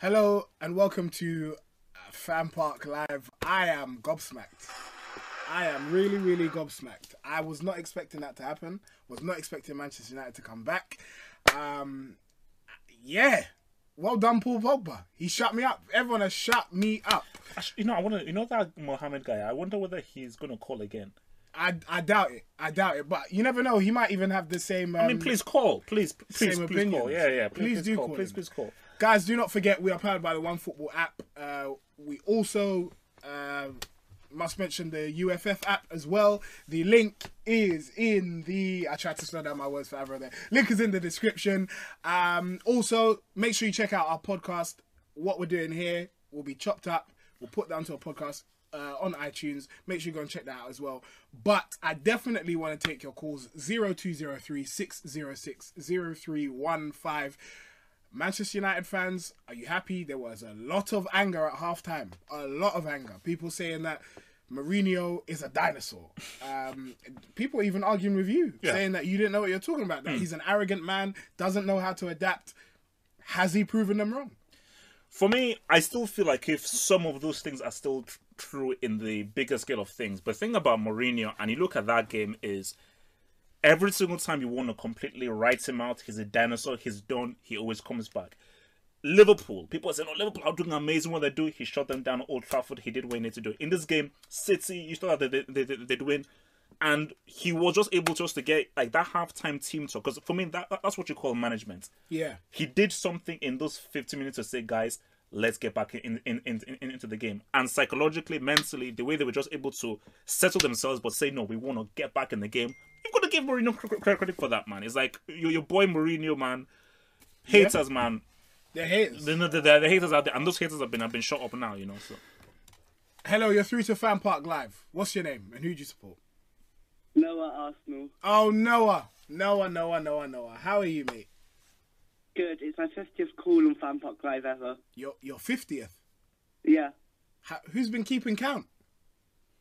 Hello and welcome to uh, Fan Park Live. I am gobsmacked. I am really, really gobsmacked. I was not expecting that to happen. Was not expecting Manchester United to come back. Um, yeah, well done, Paul Pogba. He shut me up. Everyone has shut me up. Actually, You know, I wonder. You know that Mohammed guy. I wonder whether he's gonna call again. I, I doubt it. I doubt it. But you never know. He might even have the same. Um, I mean, please call. Please, please, please call. Yeah, yeah. Please, Please do call. call Please, please call. Guys, do not forget we are powered by the One Football app. Uh, we also uh, must mention the UFF app as well. The link is in the. I tried to slow down my words forever there. Link is in the description. Um, also, make sure you check out our podcast. What we're doing here will be chopped up. We'll put that onto a podcast uh, on iTunes. Make sure you go and check that out as well. But I definitely want to take your calls 0203 606 0315. Manchester United fans, are you happy? There was a lot of anger at halftime. A lot of anger. People saying that Mourinho is a dinosaur. Um, people even arguing with you, Yeah. saying that you didn't know what you're talking about. That he's an arrogant man, doesn't know how to adapt. Has he proven them wrong? For me, I still feel like if some of those things are still tr- true in the bigger scale of things, but the thing about Mourinho, and you look at that game, is every single time you want to completely write him out, he's a dinosaur, he's done, he always comes back. Liverpool, people are saying, oh, Liverpool are doing amazing what they do. He shut them down at Old Trafford. He did what he needed to do. In this game, City, you thought that they, they, they, they'd win. And he was just able just to get like that halftime team talk. Because for me, that, that's what you call management Yeah. he did something in those 50 minutes to say, guys, let's get back in, in, in, in- into the game. And psychologically, mentally, the way they were just able to settle themselves, but say, no, we want to get back in the game. You've got to give Mourinho cr- cr- credit for that, man. It's like your, your boy Mourinho, man. Haters, man. They're haters. The, the, the, the haters out there, and those haters have been have been shot up now, you know. So Hello, you're through to Fan Park Live. What's your name and who do you support? Noah Arsenal. Oh, Noah. Noah, Noah, Noah, Noah. How are you, mate? Good. It's my 50th call on Fan Park Live ever. You're, you're 50th. Yeah, How, who's been keeping count?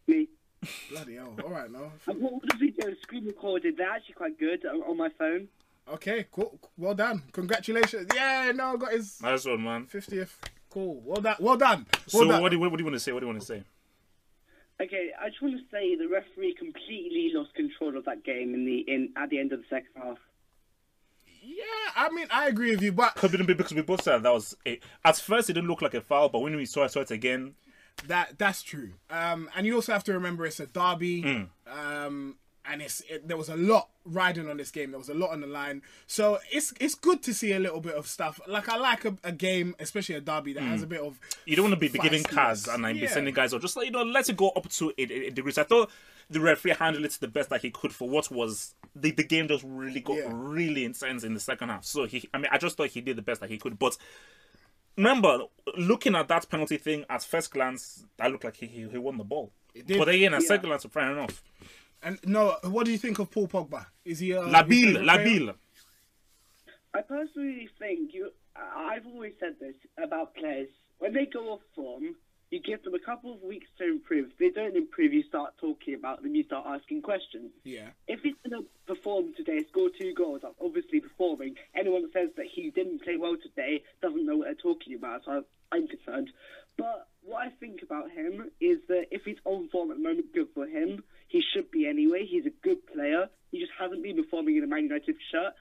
me. Bloody hell. All right, Noah. I bought the video screen recorded. They're actually quite good on on my phone. Okay, cool. Well done. Congratulations. Yeah, Noah got his nice one, man. 50th. Cool. Well done. Well done. Well So done. what do, you, what do you want to say? What do you want to say? Okay, I just want to say the referee completely lost control of that game in the in at the end of the second half. Yeah, I mean, I agree with you, but Could be because we both said that was a, at first it didn't look like a foul, but when we saw it, saw it again, that that's true. Um, and you also have to remember it's a derby. Mm. Um, and it's it, there was a lot riding on this game. There was a lot on the line, so it's it's good to see a little bit of stuff. Like I like a, a game, especially a derby that has a bit of. Mm. you don't want to be, giving cards and like, be sending guys or just like you know let it go up to a, a, a degree. So I thought the referee handled it the best that he could for what was the, the game just really got Yeah. really intense in the second half. So he, I mean, I just thought he did the best that he could. But remember, looking at that penalty thing at first glance, that looked like he he, he won the ball. did. But again, at second glance, fair enough. And no, what do you think of Paul Pogba? Is he a Labile, your favourite player? Labile. I personally think you. I've always said this about players when they go off form. You give them a couple of weeks to improve. If they don't improve, you start talking about them. You start asking questions. Yeah. if he's going to perform today, score two goals, that's obviously performing. Anyone that says that he didn't play well today doesn't know what they're talking about, so I'm concerned. But what I think about him is that if he's on form at the moment, good for him. He should be anyway. He's a good player. He just hasn't been performing in a Man United shirt.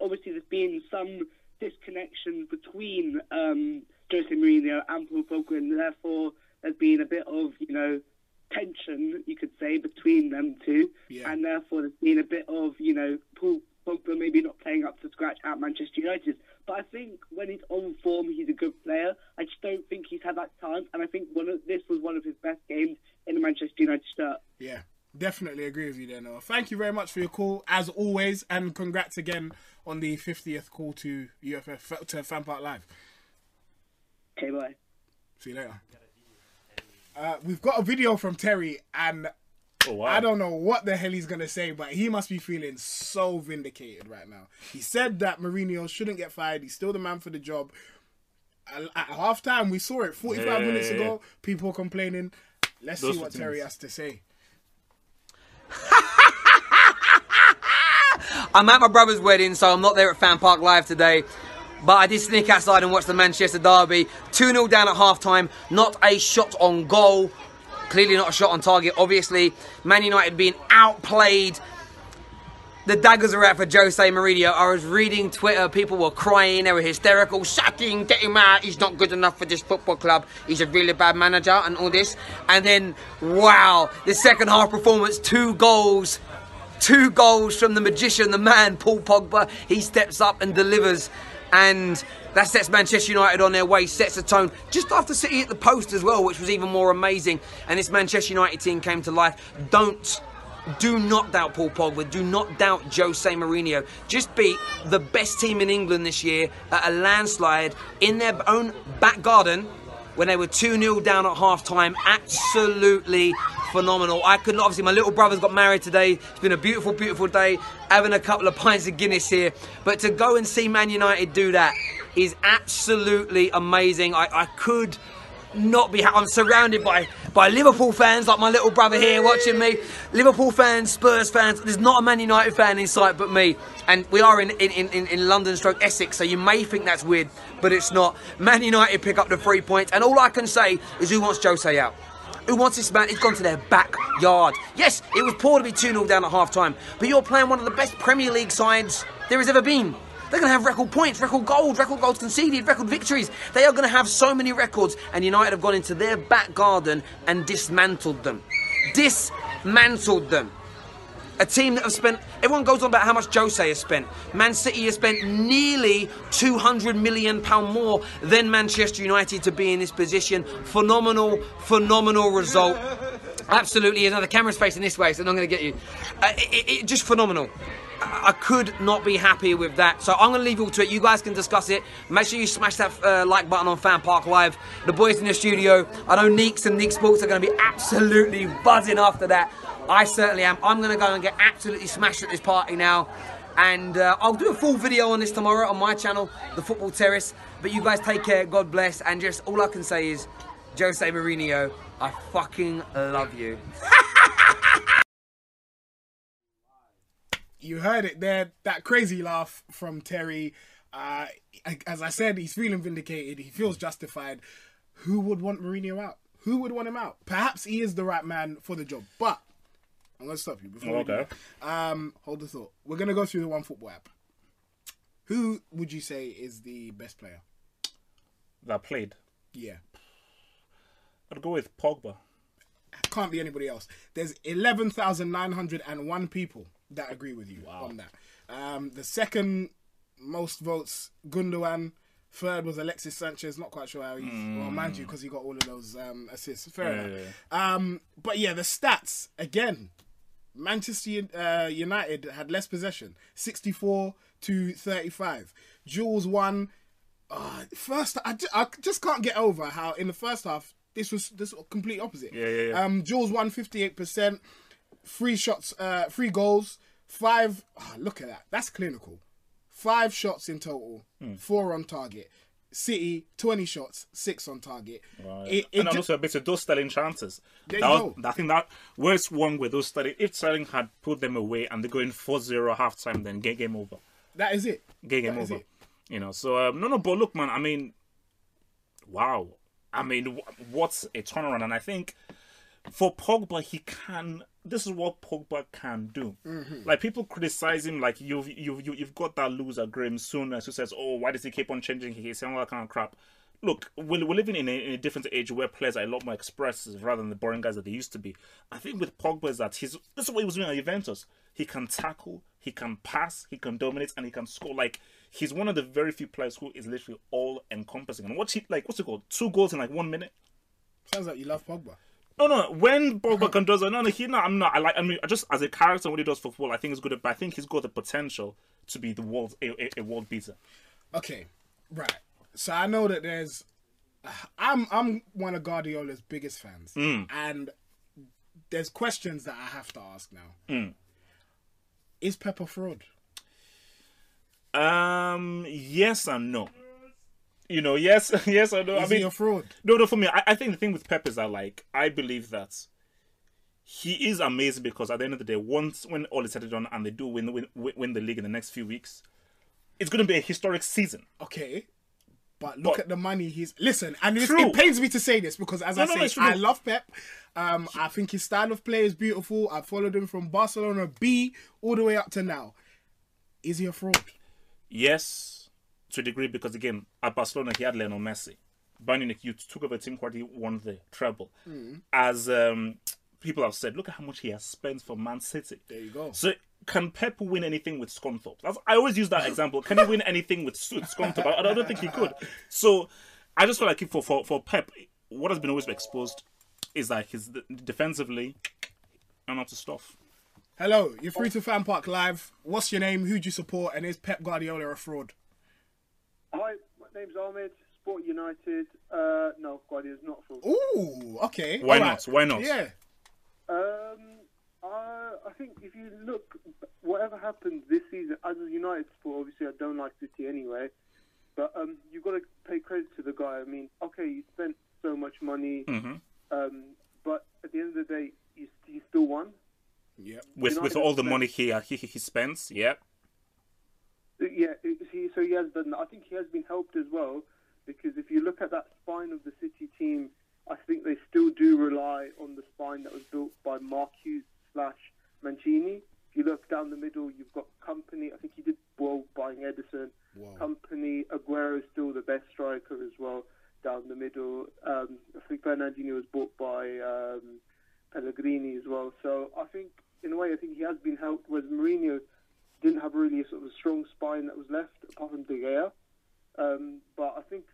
Obviously, there's been some disconnection between um, Jose Mourinho and Paul Pogba, and therefore there's been a bit of, you know, tension, you could say, between them two. Yeah. And therefore there's been a bit of, you know, Paul Pogba maybe not playing up to scratch at Manchester United. But I think when he's on form, he's a good player. I just don't think he's had that time, and I think one of, this was one of his best games in the Manchester United shirt. Yeah, definitely agree with you there, Noah. Thank you very much for your call, as always, and congrats again on the 50th call to UFF to Fan Park Live. Okay, bye. See you later. Uh, we've got a video from Terry, and Oh, wow. I don't know what the hell he's gonna say, but he must be feeling so vindicated right now. He said that Mourinho shouldn't get fired. He's still the man for the job. At at halftime, we saw it 45 Yeah, minutes yeah, ago. People complaining. Let's Those see what. Terry has to say. I'm at my brother's wedding, so I'm not there at Fan Park Live today. But I did sneak outside and watch the Manchester Derby. 2 0 down at half time. Not a shot on goal. Clearly not a shot on target, obviously. Man United being outplayed. The daggers are out for Jose Mourinho. I was reading Twitter, people were crying, they were hysterical, sacking, get him out, he's not good enough for this football club, he's a really bad manager, and all this. And then, wow, the second half performance, two goals, two goals from the magician, the man, Paul Pogba. He steps up and delivers, and that sets Manchester United on their way, sets a tone. Just after City hit the post as well, which was even more amazing, and this Manchester United team came to life. Don't do not doubt Paul Pogba. Do not doubt Jose Mourinho. Just beat the best team in England this year at a landslide in their own back garden when they were 2 0 down at half time. Absolutely phenomenal. I couldn't, obviously, my little brother's got married today. It's been a beautiful, beautiful day. Having a couple of pints of Guinness here. But to go and see Man United do that is absolutely amazing. I, I could not be. I'm surrounded by by Liverpool fans, like my little brother here watching me. Liverpool fans, Spurs fans. There's not a Man United fan in sight but me, and we are in in, in, in London, stroke Essex. So you may think that's weird, but it's not. Man United pick up the three points, and all I can say is, who wants Jose out? Who wants this man? He's gone to their backyard. Yes, it was poor to be 2 0 down at half time, but you're playing one of the best Premier League sides there has ever been. They're going to have record points, record goals, record goals conceded, record victories. They are going to have so many records, and United have gone into their back garden and dismantled them. Dismantled them. A team that have spent. Everyone goes on about how much Jose has spent. Man City has spent nearly 200 million pound more than Manchester United to be in this position. Phenomenal, phenomenal result. Absolutely, another camera's facing this way, so I'm not going to get you. Uh, it, it- just phenomenal. I could not be happy with that. So I'm going to leave you all to it. You guys can discuss it. Make sure you smash that uh, like button on Fan Park Live. The boys in the studio, I know Neeks and Neek Sports are going to be absolutely buzzing after that. I certainly am. I'm going to go and get absolutely smashed at this party now. And uh, I'll do a full video on this tomorrow on my channel, The Football Terrace. But you guys take care, God bless. And just all I can say is, Jose Mourinho, I fucking love you. you heard it there. That crazy laugh from Terry. Uh, as I said, he's feeling vindicated. He feels justified. Who would want Mourinho out? Who would want him out? Perhaps he is the right man for the job. But I'm gonna stop you before. we do Okay. Um, hold the thought. We're gonna go through the one football app. Who would you say is the best player? That played. Yeah, I'd go with Pogba. can't be anybody else. There's 11,901 people that agree with you on that. Um, the second most votes, Gundogan. Third was Alexis Sanchez. Not quite sure how he's. Well, mind you, because he got all of those um, assists. Fair Yeah, enough. yeah, Um, but yeah, the stats again. Manchester uh, United had less possession, 64 to 35. Jules won. Uh, first, I, I just can't get over how in the first half this was this was complete opposite. Yeah, yeah, yeah. Um, Jules won 58 percent, three shots, uh, three goals, five. ah, look at that, that's clinical. Five shots in total, Hmm. four on target. City 20 shots, six on target. Right. It, it and also a bit of those Sterling chances. That was. I think that where's one with those Sterling. If Sterling had put them away and they go in 4-0 half time, then game, game over. that is it. Game, game That over. You know, so um, no, no, but look, man. I mean, wow. I mean, what's a turnaround? And I think for Pogba, he can. This is what Pogba can do. Mm-hmm. Like people criticize him, like you've you've you- you've got that loser Graham Souness who says, "Oh, why does he keep on changing? He's saying all that kind of crap." look, we're, we're living in a, in a different age where players are a lot more expressive rather than the boring guys that they used to be. I think with Pogba is that he's this is what he was doing at Juventus. He can tackle, he can pass, he can dominate, and he can score. Like he's one of the very few players who is literally all encompassing. And what's he like? What's it called? Two goals in like one minute. Sounds like you love Pogba. No, no. When Pogba can does it, no, no. He, no, I'm not. I like. I mean, I just as a character, what he does for football, I think is good. But I think he's got the potential to be the world a, a, a world beater. Okay, right. So I know that there's. I'm I'm one of Guardiola's biggest fans, and there's questions that I have to ask now. Is Pep a fraud? Um. Yes and no. You know, yes, yes or no. Is I mean, he a fraud? no, no. For me, I, I think the thing with Pep is that, like, I believe that he is amazing because at the end of the day, once when all is said and done, and they do win win, win the league in the next few weeks, it's going to be a historic season. Okay. But look But- at the money he's listen, and it's, it pains me to say this because, as No, I no, say, true. I love Pep. Um, I think his style of play is beautiful. I followed him from Barcelona B all the way up to now. Is he a fraud? Yes, to a degree, because again, at Barcelona he had Lionel Messi. Bayern Munich, you took over team he won the treble. As um, people have said, look at how much he has spent for Man City. There you go. So can Pep win anything with Scunthorpe? That's, I always use that example. Can he win anything with Scunthorpe? I, I don't think he could. So I just feel like for, for, for Pep, what has been always exposed is like his defensively and not to stuff. Hello, you're free to Fan Park Live. What's your name? Who do you support? And is Pep Guardiola a fraud? Hi, my name's Ahmed. Sport United. Uh, no, Guardiola's not for. Ooh, okay. Why all not? Why not? Yeah. Um, I, I think if you look, whatever happened this season, as a United sport, obviously I don't like City anyway, but um, you've got to pay credit to the guy. I mean, okay, you spent so much money, Mhm. um, but at the end of the day, you, you still won. Yeah. With United with all the money he he, he spends, yeah. Yeah, it- he, so he has done that. I think he has been helped as well because if you look at that spine of the City team, I think they still do rely on the spine that was built by Mark Hughes slash Mancini. If you look down the middle, you've got Kompany. I think he did well buying Ederson. Kompany, Aguero is still the best striker as well down the middle. Um, I think Fernandinho was bought by um, Pellegrini as well. So I think, in a way, I think he has been helped. Whereas Mourinho didn't have really a sort of a strong spine that was left apart from De Gea. Um, but I think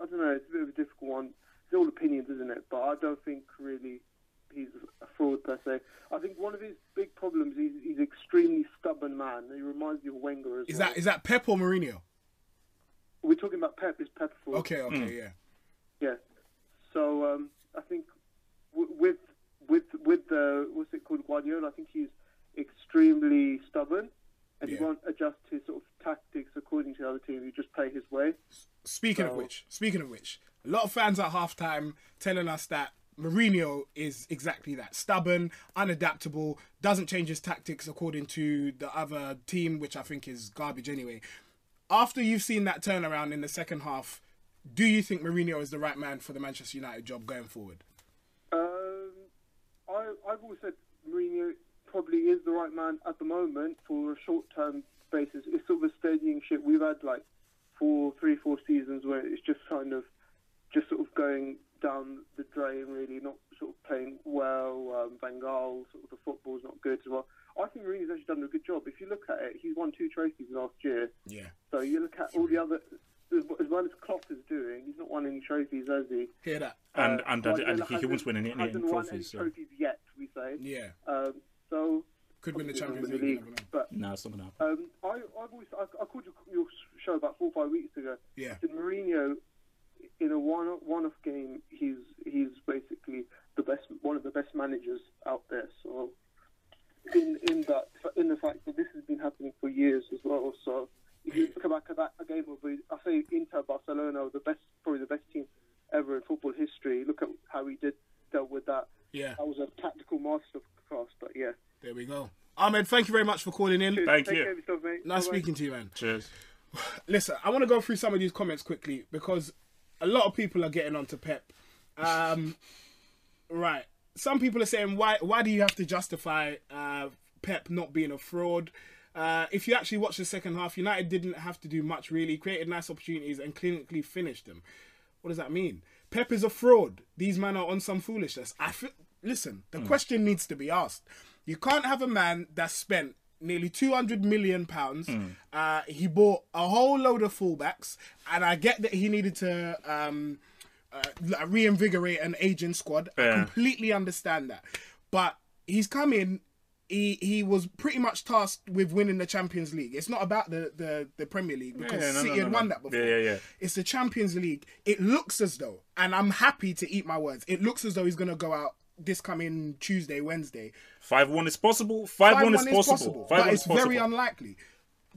I don't know. It's a bit of a difficult one. It's all opinions, isn't it? But I don't think really he's a fraud per se. I think one of his big problems is he's an extremely stubborn man. He reminds me of Wenger as well. Is well. that is that Pep or Mourinho? We're talking about Pep. Is Pep a fraud? Okay, okay, yeah. Yeah. So um, I think w- with with with the what's it called Guardiola, I think he's extremely stubborn, and Yeah. he won't adjust his sort of tactics according to the other team. He just play his way. Speaking of which, speaking of which, a lot of fans at halftime telling us that Mourinho is exactly that stubborn, unadaptable, doesn't change his tactics according to the other team, which I think is garbage anyway. After you've seen that turnaround in the second half, do you think Mourinho is the right man for the Manchester United job going forward? Um, I, I've always said Mourinho probably is the right man at the moment for a short-term basis. It's sort of a steadying ship. We've had like four, three, four seasons where it's just kind of, just sort of going down the drain. Really, not sort of playing well. Um, sort of the football's not good as well. I think Mourinho's actually done a good job. If you look at it, he's won two trophies last year. Yeah. So you look at all the other, as well as Klopp is doing, he's not won any trophies, has he? Hear that? And Uh, and, and, Guardiola and he, he won't hasn't- win any, any, any hasn't won trophies. So. trophies yet, we say. Yeah. Um, so Could win the Champions win League. you never know. But No, it's not gonna happen. um, I, I've always, I, I called your, your show about four or five weeks ago. Yeah. I said Mourinho, in a one one-off game, he's he's basically the best, one of the best managers out there. So in in that in the fact that this has been happening for years as well. So if you look back at that game of I say Inter Barcelona, the best probably the best team ever in football history. Look at how he did dealt with that. Yeah. That was a tactical masterclass. But yeah. There we go. Ahmed, thank you very much for calling in. Thank Take you. care of yourself, mate. Nice Bye-bye. speaking to you, man. Cheers. Listen, I want to go through some of these comments quickly because a lot of people are getting onto Pep. Um, right. Some people are saying why why do you have to justify uh, Pep not being a fraud? Uh, if you actually watch the second half, United didn't have to do much really. Created nice opportunities and clinically finished them. What does that mean? Pep is a fraud. These men are on some foolishness. I feel, listen. The question needs to be asked. You can't have a man that spent nearly 200 million pounds. Uh, he bought a whole load of fullbacks, and I get that he needed to um, uh, reinvigorate an aging squad. I completely understand that, but he's come in. He he was pretty much tasked with winning the Champions League. It's not about the the, the Premier League because yeah, no, City no, had no, no. won that before. Yeah, yeah, yeah. It's the Champions League. It looks as though, and I'm happy to eat my words. It looks as though he's gonna go out this coming Tuesday, Wednesday. Five one is possible. Five one is 5-1 possible. Five but one is it's very unlikely.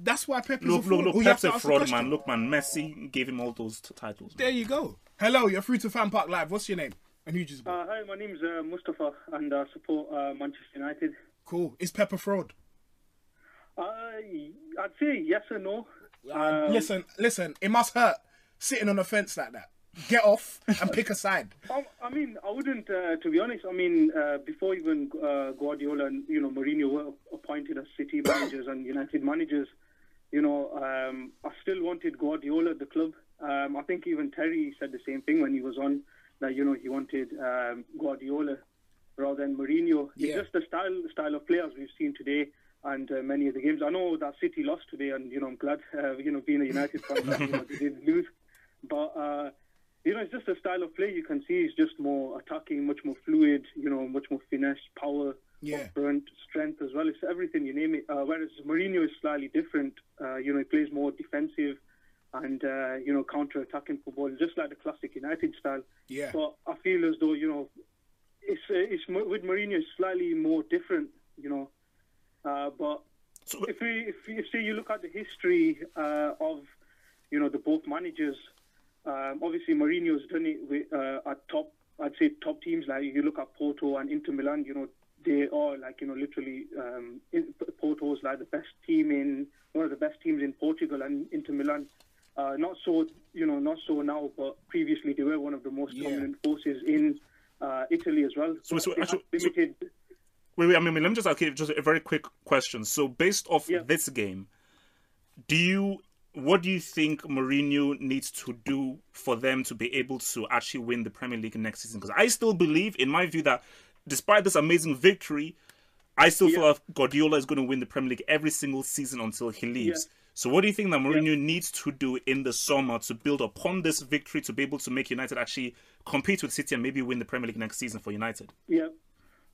That's why Pep is Look, a look, fraud. look. All you have Pep's a fraud, man. Look, man. Messi gave him all those t- titles. man. There you go. Hello, you're through to Fan Park Live. What's your name? And who just Uh, hi, my name's uh, Mustafa, and I support uh, Manchester United. Cool. Is Pep a fraud? Uh, I'd say yes or no. Uh, listen, listen. It must hurt sitting on the fence like that. Get off and pick a side. I, I mean, I wouldn't, uh, to be honest. I mean, uh, before even uh, Guardiola and you know Mourinho were appointed as City managers and United managers, you know, um, I still wanted Guardiola at the club. Um, I think even Terry said the same thing when he was on that you know he wanted um, Guardiola rather than Mourinho. Yeah. It's just the style style of players we've seen today and uh, many of the games. I know that City lost today, and you know I'm glad. Uh, you know, being a United fan, that, you know, they did lose, but. Uh, you know, it's just the style of play you can see is just more attacking, much more fluid, you know, much more finesse, power, Yeah. burnt, strength as well. It's everything you name it. Uh, whereas Mourinho is slightly different. Uh, you know, he plays more defensive and, uh, you know, counter-attacking football, just like the classic United style. Yeah. But I feel as though, you know, it's, uh, it's with Mourinho, it's slightly more different, you know. Uh, but So- if we, if, you- say you look at the history uh, of, you know, the both managers, um, obviously Mourinho's done it with, uh, at top, I'd say top teams like you look at Porto and Inter Milan. You know, they are like you know literally um, is like the best team in one of the best teams in Portugal and Inter Milan. Uh, not so you know not so now, but previously they were one of the most Yeah. dominant forces in uh, Italy as well. So- so actually- so- limited. Wait, wait. I mean, let me just ask you just a very quick question. So, based off Yeah. this game, do you what do you think Mourinho needs to do for them to be able to actually win the Premier League next season? Because I still believe, in my view, that despite this amazing victory, I still feel Yeah. like Guardiola is going to win the Premier League every single season until he leaves. Yeah. So, what do you think that Mourinho needs to do in the summer to build upon this victory to be able to make United actually compete with City and maybe win the Premier League next season for United? Yeah.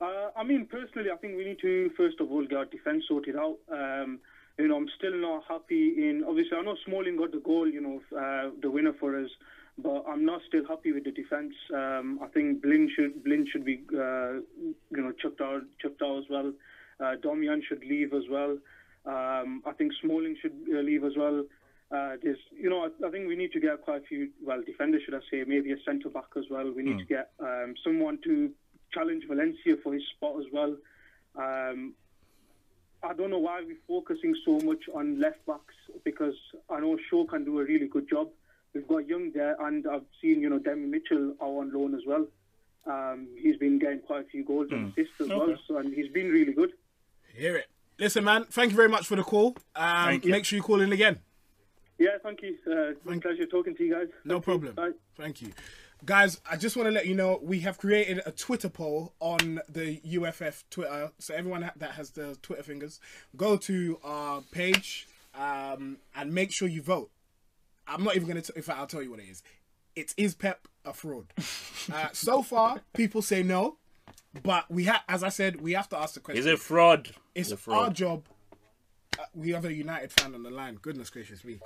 Uh, I mean, personally, I think we need to first of all get our defence sorted out. Um, you know, I'm still not happy in. Obviously, I know Smalling got the goal, you know, uh, the winner for us, but I'm not still happy with the defence. Um, I think Blin should Blin should be, uh, you know, chucked out, chucked out as well. Uh, Darmian should leave as well. Um, I think Smalling should uh, leave as well. Uh, there's, you know, I, I think we need to get quite a few, well, defenders, should I say, maybe a centre back as well. We need to get um, someone to challenge Valencia for his spot as well. Um, I don't know why we're focusing so much on left backs because I know Shaw can do a really good job. We've got Young there, and I've seen, you know, Demi Mitchell are on loan as well. Um, he's been getting quite a few goals and assists as well, so, and he's been really good. Hear it. Listen, man. Thank you very much for the call. Um, Thank you. Make sure you call in again. Yeah, thank you. Uh, it's been a pleasure talking to you guys. No Thank you. problem. Bye. Thank you. Guys, I just want to let you know we have created a Twitter poll on the UFF Twitter. So everyone that has the Twitter fingers, go to our page um, and make sure you vote. I'm not even going to, in fact, I'll tell you what it is. It is Pep a fraud. uh, so far, people say no, but we have, as I said, we have to ask the question. Is it fraud. It's He's a our job. Uh, we have a United fan on the line. Goodness gracious me.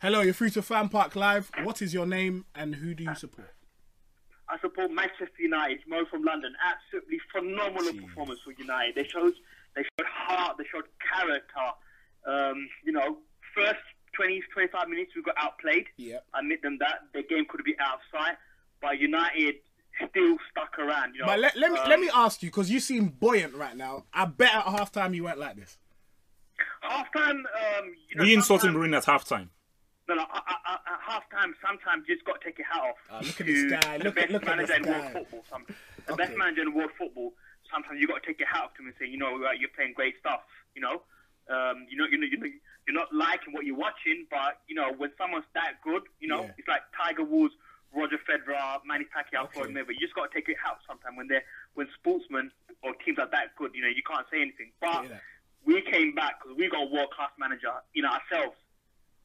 Hello, you're through to Fan Park Live. What is your name and who do you support? I support Manchester United. Mo from London. Absolutely phenomenal performance for United. They showed they showed heart. They showed character. Um, you know, first 20, 25 minutes we got outplayed. Yep. I admit them that the game could be out of sight, but United still stuck around. You know, But let, let me Um, let me ask you because you seem buoyant right now. I bet at halftime you went like this. halftime. Um, you know, We insulted sometimes- Mourinho at halftime. No, no. I, I, I, at halftime, sometimes you just got to take your hat off. Ah, look at this guy. The Look at- best look at manager this in guy. world football. Some, the Okay. best manager in world football. Sometimes you got to take your hat off to him and say, you know, uh, you're playing great stuff. You know, um, you know, you know, you know, you're not liking what you're watching, but you know, when someone's that good, you know, Yeah. it's like Tiger Woods, Roger Federer, Manny Pacquiao, Okay. Floyd Mayweather. You just got to take it out sometimes when they're when sportsmen or teams are that good. You know, you can't say anything. But Yeah. we came back because we got a world class manager in ourselves.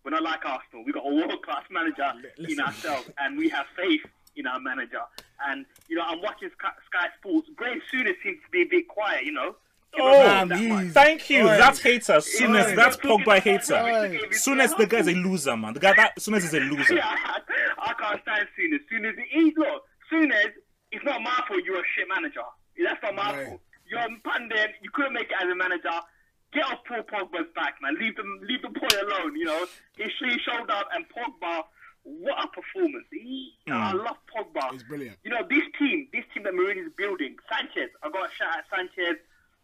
We're not like Arsenal. We got a world class manager in ourselves, and we have faith in our manager. And you know, I'm watching Sky, Sky Sports. Graham Souness seems to be a bit quiet. You know. Give Oh, that. Thank you. Oi. That's hater. Souness, Oi. that's Talking Pogba hater. Oi. Souness, the guy's a loser, man. The guy that Souness is a loser. Yeah, I can't stand Souness Soon as he look, Soon as it's not my fault you're a shit manager. That's not my Right. fault. You're a pandem. You couldn't make it as a manager. Get off Paul Pogba's back, man. Leave them, leave the boy alone. You know, he, he showed up, and Pogba, what a performance! He, hmm. I love Pogba. He's brilliant. You know, this team, this team that Mourinho is building. Sanchez, I got a shout out Sanchez.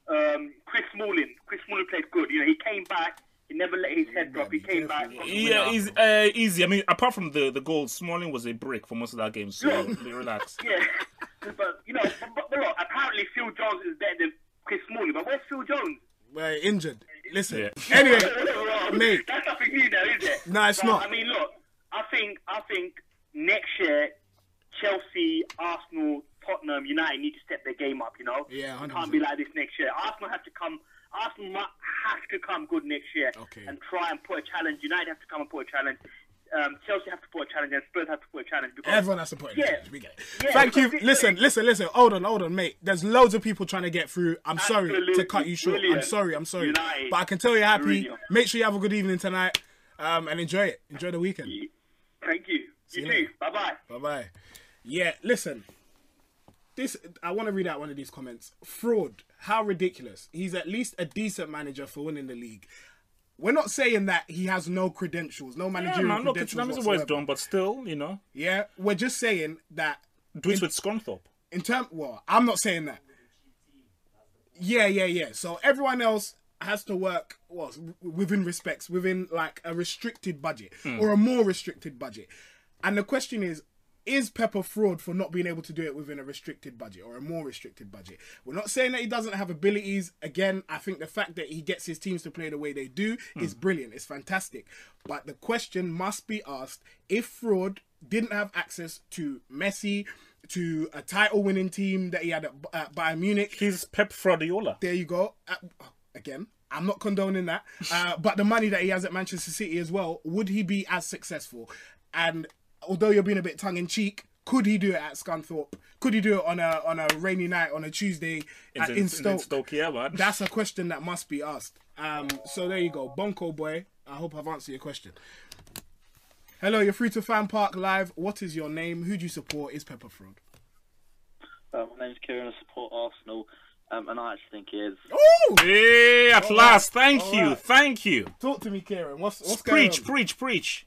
Um, Chris Smalling, Chris Smalling played good. You know, he came back. He never let his head drop. He came back. what got the Yeah, winner. easy, uh, easy. I mean, apart from the the goal, Smalling was a brick for most of that game. So Yeah. relax. Yeah, but you know, but, but, but look, apparently Phil Jones is better than Chris Smalling. But where's Phil Jones? We're injured. Listen. Yeah. Anyway, mate. that's nothing new, though, is it? No, it's But, not. I mean, look, I think I think next year Chelsea, Arsenal, Tottenham, United need to step their game up. You know, Yeah, 100%. can't be like this next year. Arsenal have to come. Arsenal has to come good next year Okay. and try and put a challenge. United have to come and put a challenge. Um, Chelsea have to put a challenge, and Spurs have to put a challenge. Because Everyone has to put in Yeah. yeah. We get it. Yeah, Thank you. it- Listen, listen, listen. Hold on, hold on, mate. There's loads of people trying to get through. I'm sorry to cut you short. I'm sorry. I'm sorry. United. But I can tell you're happy. Mourinho. Make sure you have a good evening tonight, um, and enjoy it. Enjoy the weekend. Thank you. See You you too. Bye bye. Bye bye. Yeah, listen. This I want to read out one of these comments. Fraud. How ridiculous. He's at least a decent manager for winning the league. We're not saying that he has no credentials, no managerial Yeah, man. Look, credentials. Is always done, but still, you know, Yeah, we're just saying that do it with Scunthorpe. in term. Well, I'm not saying that. Yeah, yeah, yeah. So everyone else has to work well within respects, within like a restricted budget hmm. or a more restricted budget. And the question is, is Pepper fraud for not being able to do it within a restricted budget or a more restricted budget? We're not saying that he doesn't have abilities. Again, I think the fact that he gets his teams to play the way they do is brilliant. It's fantastic. But the question must be asked: if fraud didn't have access to Messi, to a title-winning team that he had at, at Bayern Munich, He's Pep Fraudiola. there you go. Uh, again, I'm not condoning that. Uh, but the money that he has at Manchester City as well, would he be as successful? And although you're being a bit tongue in cheek, could he do it at Scunthorpe? Could he do it on a on a rainy night on a Tuesday at, in, in in Stoke? Stoke, yeah, man. That's a question that must be asked. Um, so there you go, Bonko boy. I hope I've answered your question. Hello, you're free to Fan Park Live. What is your name? Who do you support? Is Pepper Fraud? Uh, my name's Kieran. I support Arsenal, um, and I actually think he is. Oh, Hey, at last. Thank All you. right. Thank you. talk to me, Kieran. What's what's going Preach, preach, preach.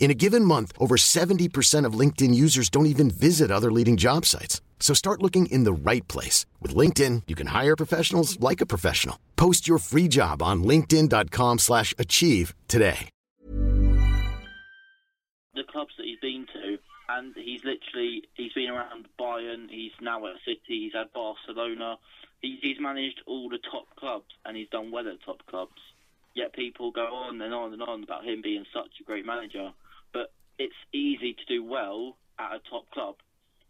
In a given month, over 70% of LinkedIn users don't even visit other leading job sites. So start looking in the right place. With LinkedIn, you can hire professionals like a professional. Post your free job on linkedin.com slash achieve today. the clubs that he's been to, and he's literally he's been around Bayern. He's now at City. He's had Barcelona. He's he's managed all the top clubs, and he's done well at top clubs. Yet people go on and on and on about him being such a great manager, it's easy to do well at a top club.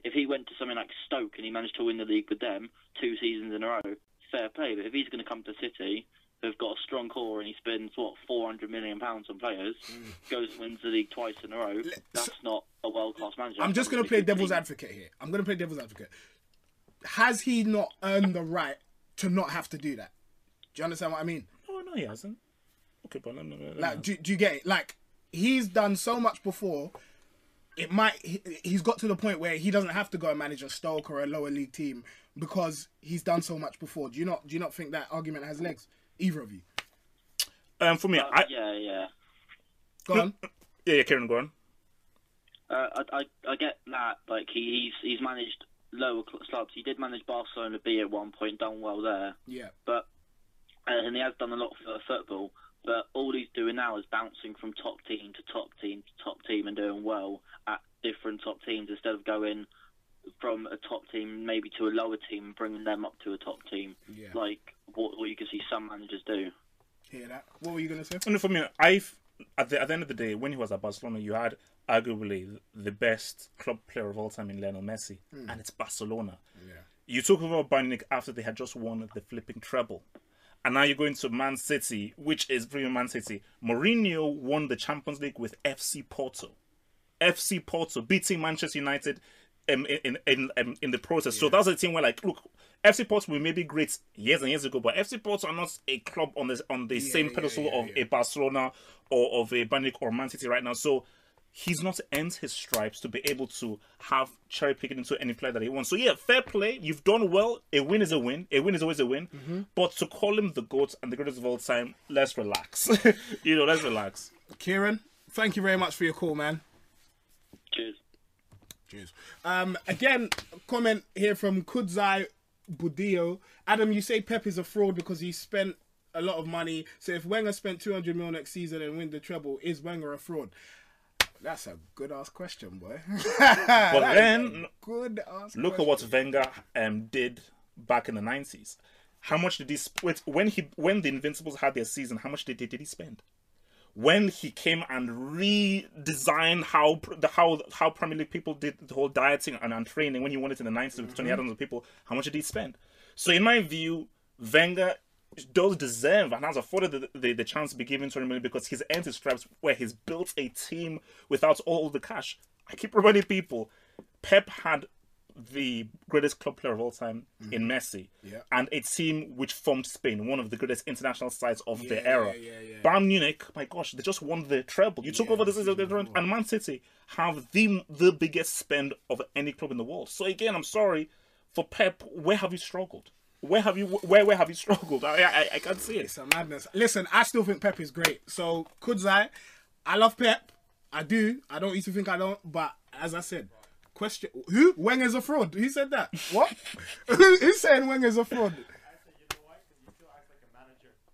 If he went to something like Stoke and he managed to win the league with them two seasons in a row, fair play. But if he's going to come to City, who've got a strong core and he spends what 400 million pounds on players, hmm. goes and wins the league twice in a row, that's not a world class manager. I'm just going to play devil's team. advocate here. I'm going to play devil's advocate. Has he not earned the right to not have to do that? Do you understand what I mean? Oh, no, he hasn't. Okay, but no, no, no, no. Like, do, do you get it? Like, he's done so much before. It might. He, he's got to the point where he doesn't have to go and manage a Stoke or a lower league team because he's done so much before. Do you not? Do you not think that argument has legs? Either of you. Um, for me, Uh, I, yeah, yeah. Go on. yeah, yeah, Kieran, go on. Uh, I, I I get that. Like he, he's he's managed lower clubs. He did manage Barcelona B at one point, done well there. Yeah. But uh, and he has done a lot for football. But all he's doing now is bouncing from top team to top team to top team and doing well at different top teams instead of going from a top team maybe to a lower team and bringing them up to a top team. Yeah. Like what, what you can see some managers do. Hear that? What were you gonna say? And for me, I at the at the end of the day, when he was at Barcelona, you had arguably the best club player of all time in Lionel Messi, hmm. and it's Barcelona. Yeah. You talk about Bayern Munich after they had just won the flipping treble. And now you're going to Man City, which is premium Man City. Mourinho won the Champions League with FC Porto. FC Porto beating Manchester United um, in in in, um, in the process. So that's a team where, like, look, FC Porto were maybe great years and years ago, but FC Porto are not a club on the on the same yeah, pedestal yeah, of yeah. a Barcelona or of a Bayern or Man City right now. So he's not earned his stripes to be able to have cherry picking into any player that he wants. So yeah, fair play. You've done well. A win is a win. A win is always a win. Mm-hmm. But to call him the goat and the greatest of all time, let's relax. you know, let's relax. Kieran, thank you very much for your call, man. Cheers. Cheers. Um, again, comment here from Kudzai Budio. Adam, you say Pep is a fraud because he spent a lot of money. So if Wenger spent 200 mil next season and win the treble, is Wenger a fraud? That's a good ass question, boy. But then good ass. look at what Wenger um, did back in the nineties. How much did he split when he when the Invincibles had their season? How much did did he spend? When he came and redesigned how the how how Premier League people did the whole dieting and, and training when he won it in the 90s with 20 of people, how much did he spend? So in my view, Wenger does deserve and has afforded the, the, the chance to be given 20 million because he's earned his stripes where he's built a team without all the cash. I keep reminding people, Pep had the greatest club player of all time in Messi, Yeah. and a team which formed Spain, one of the greatest international sides of the Yeah, era. yeah, yeah. Bayern Munich, my gosh, they just won the treble. You took over the season, and Man City have the the biggest spend of any club in the world. So again, I'm sorry for Pep. Where have you struggled? Where have you where where have you struggled? I I, I can't see it. It's a madness. Listen, I still think Pep is great. So Kudzai, I I love Pep. I do. I don't used to think I don't, but as I said, question who Wenger's a fraud. Who said that? What? Who- Who's saying Wenger's a fraud?